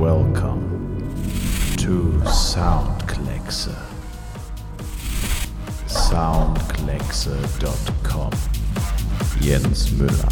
welcome to Soundkleckse. Soundkleckse.com. Jens Müller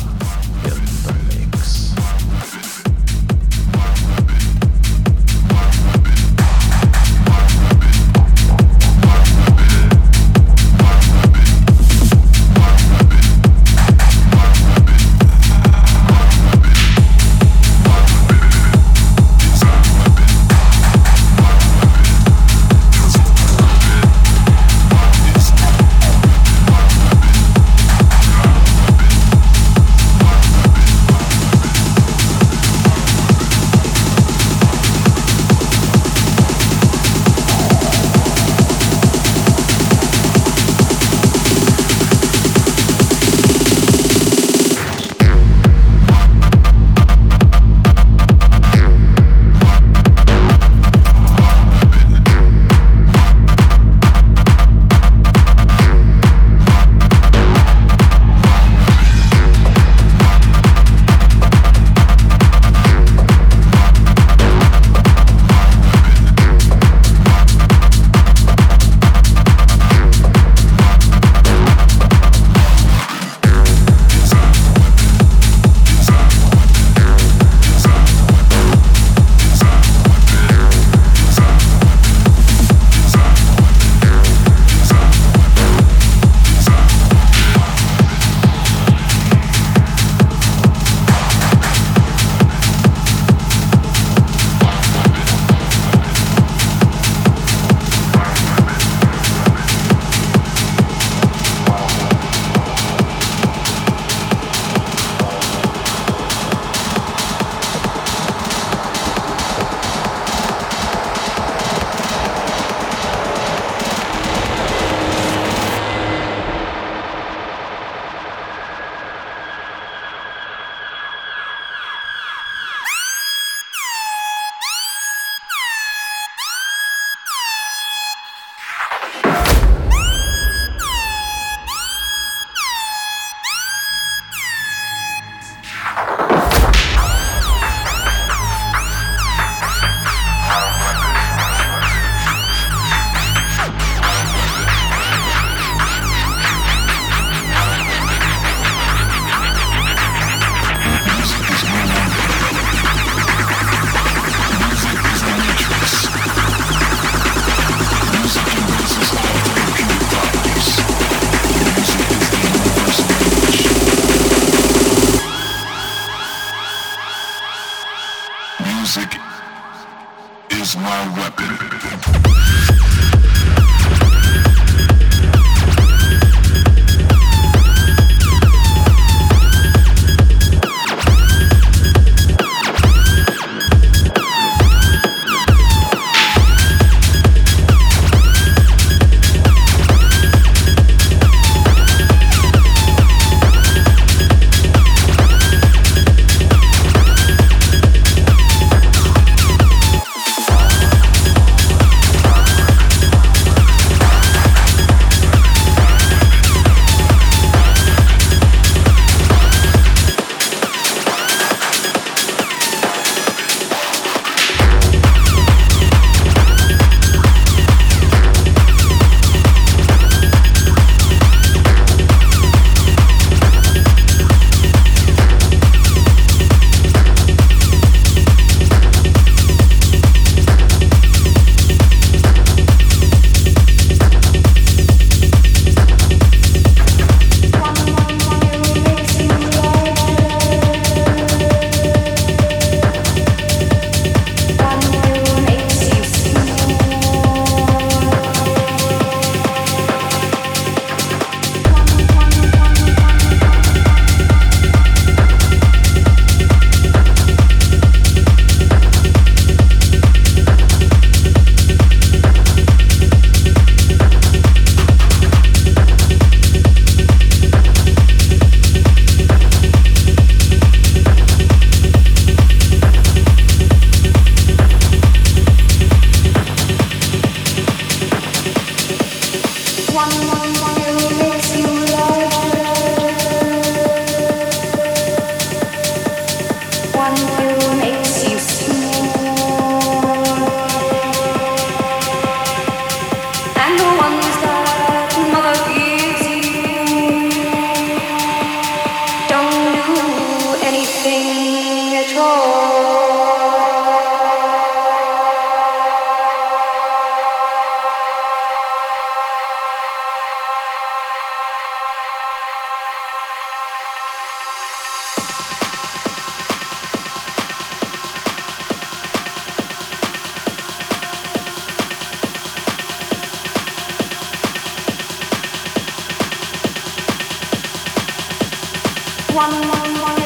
one, one, one.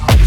Bye.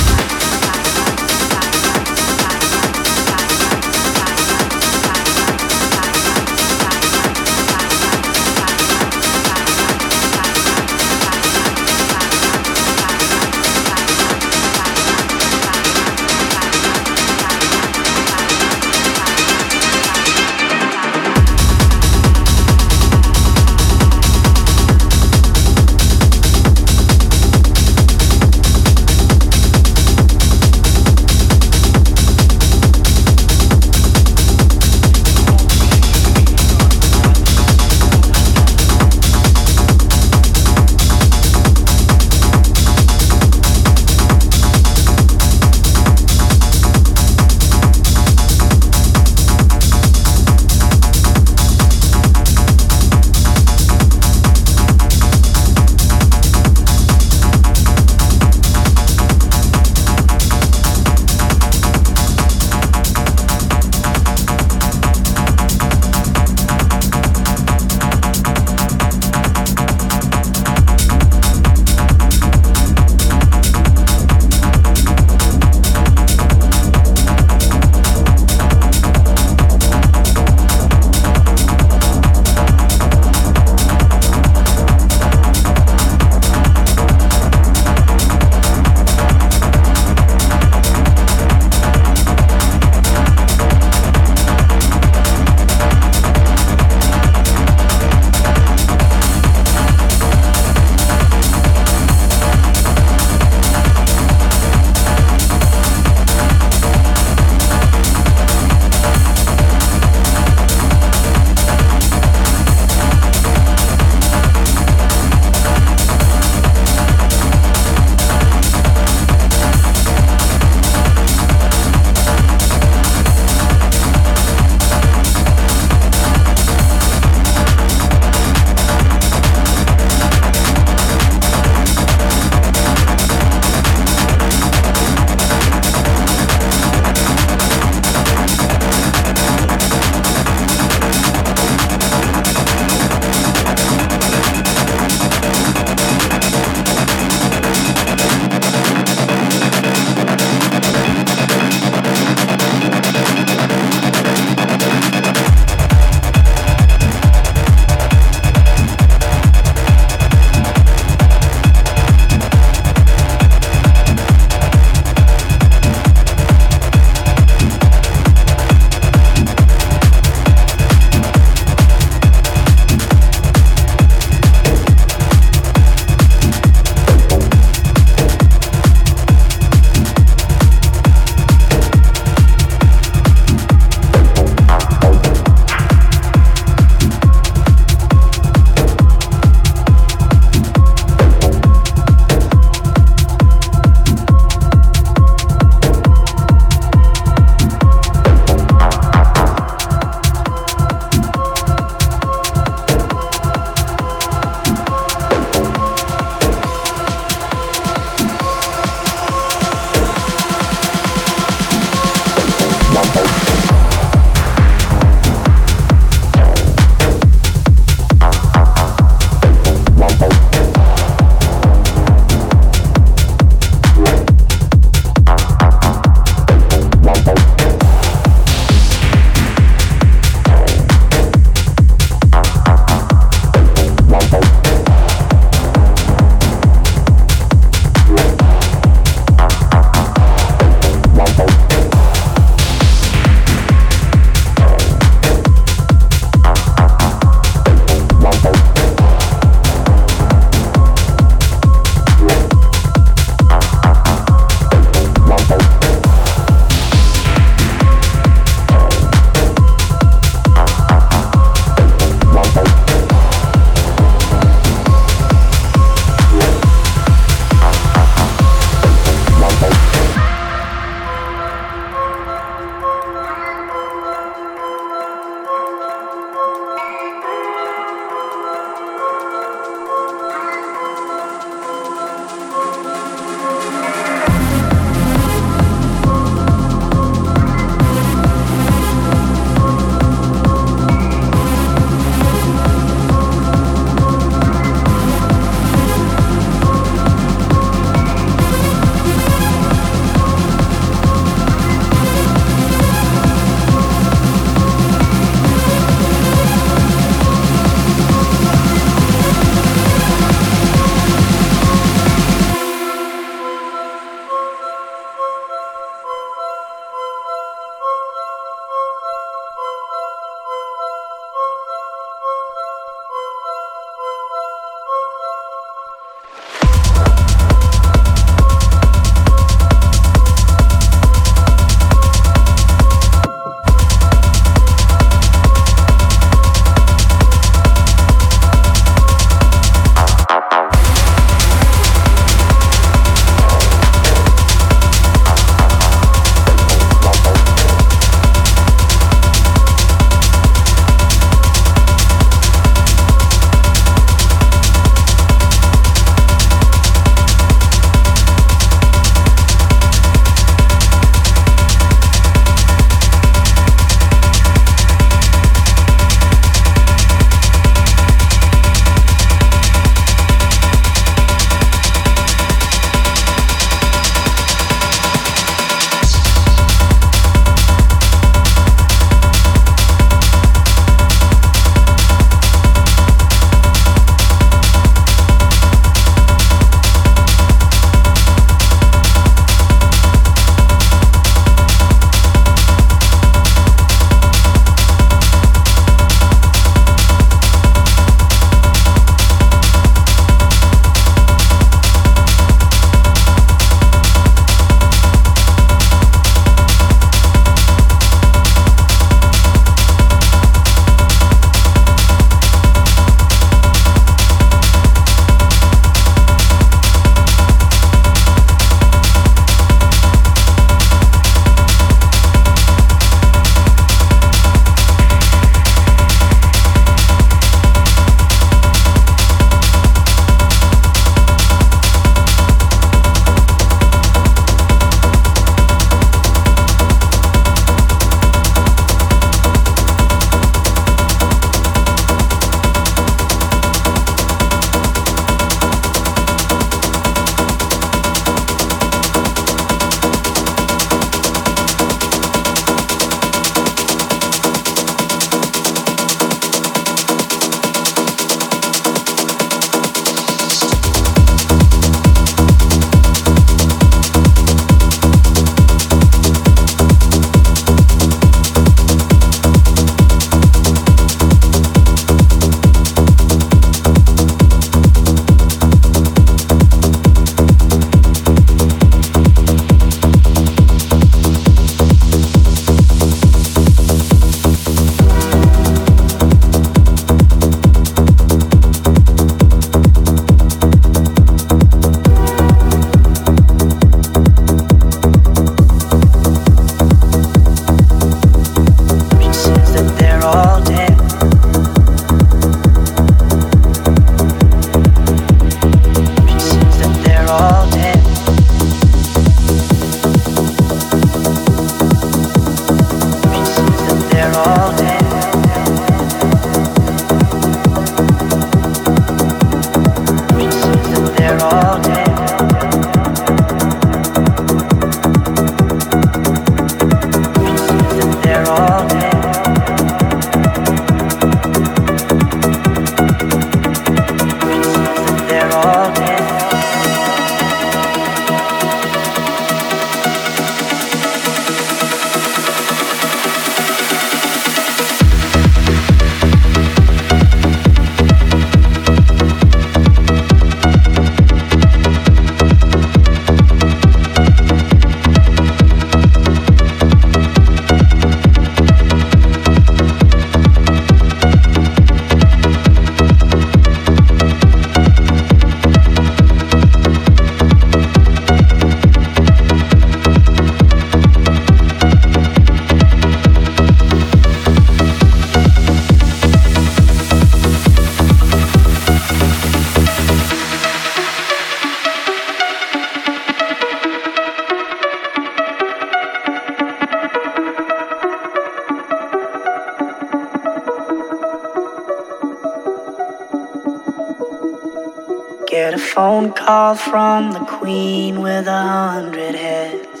Call from the queen with a hundred heads.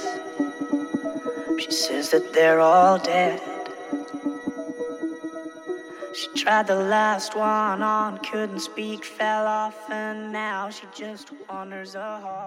She says that they're all dead. She tried the last one on, couldn't speak, fell off, and now she just wanders a hall.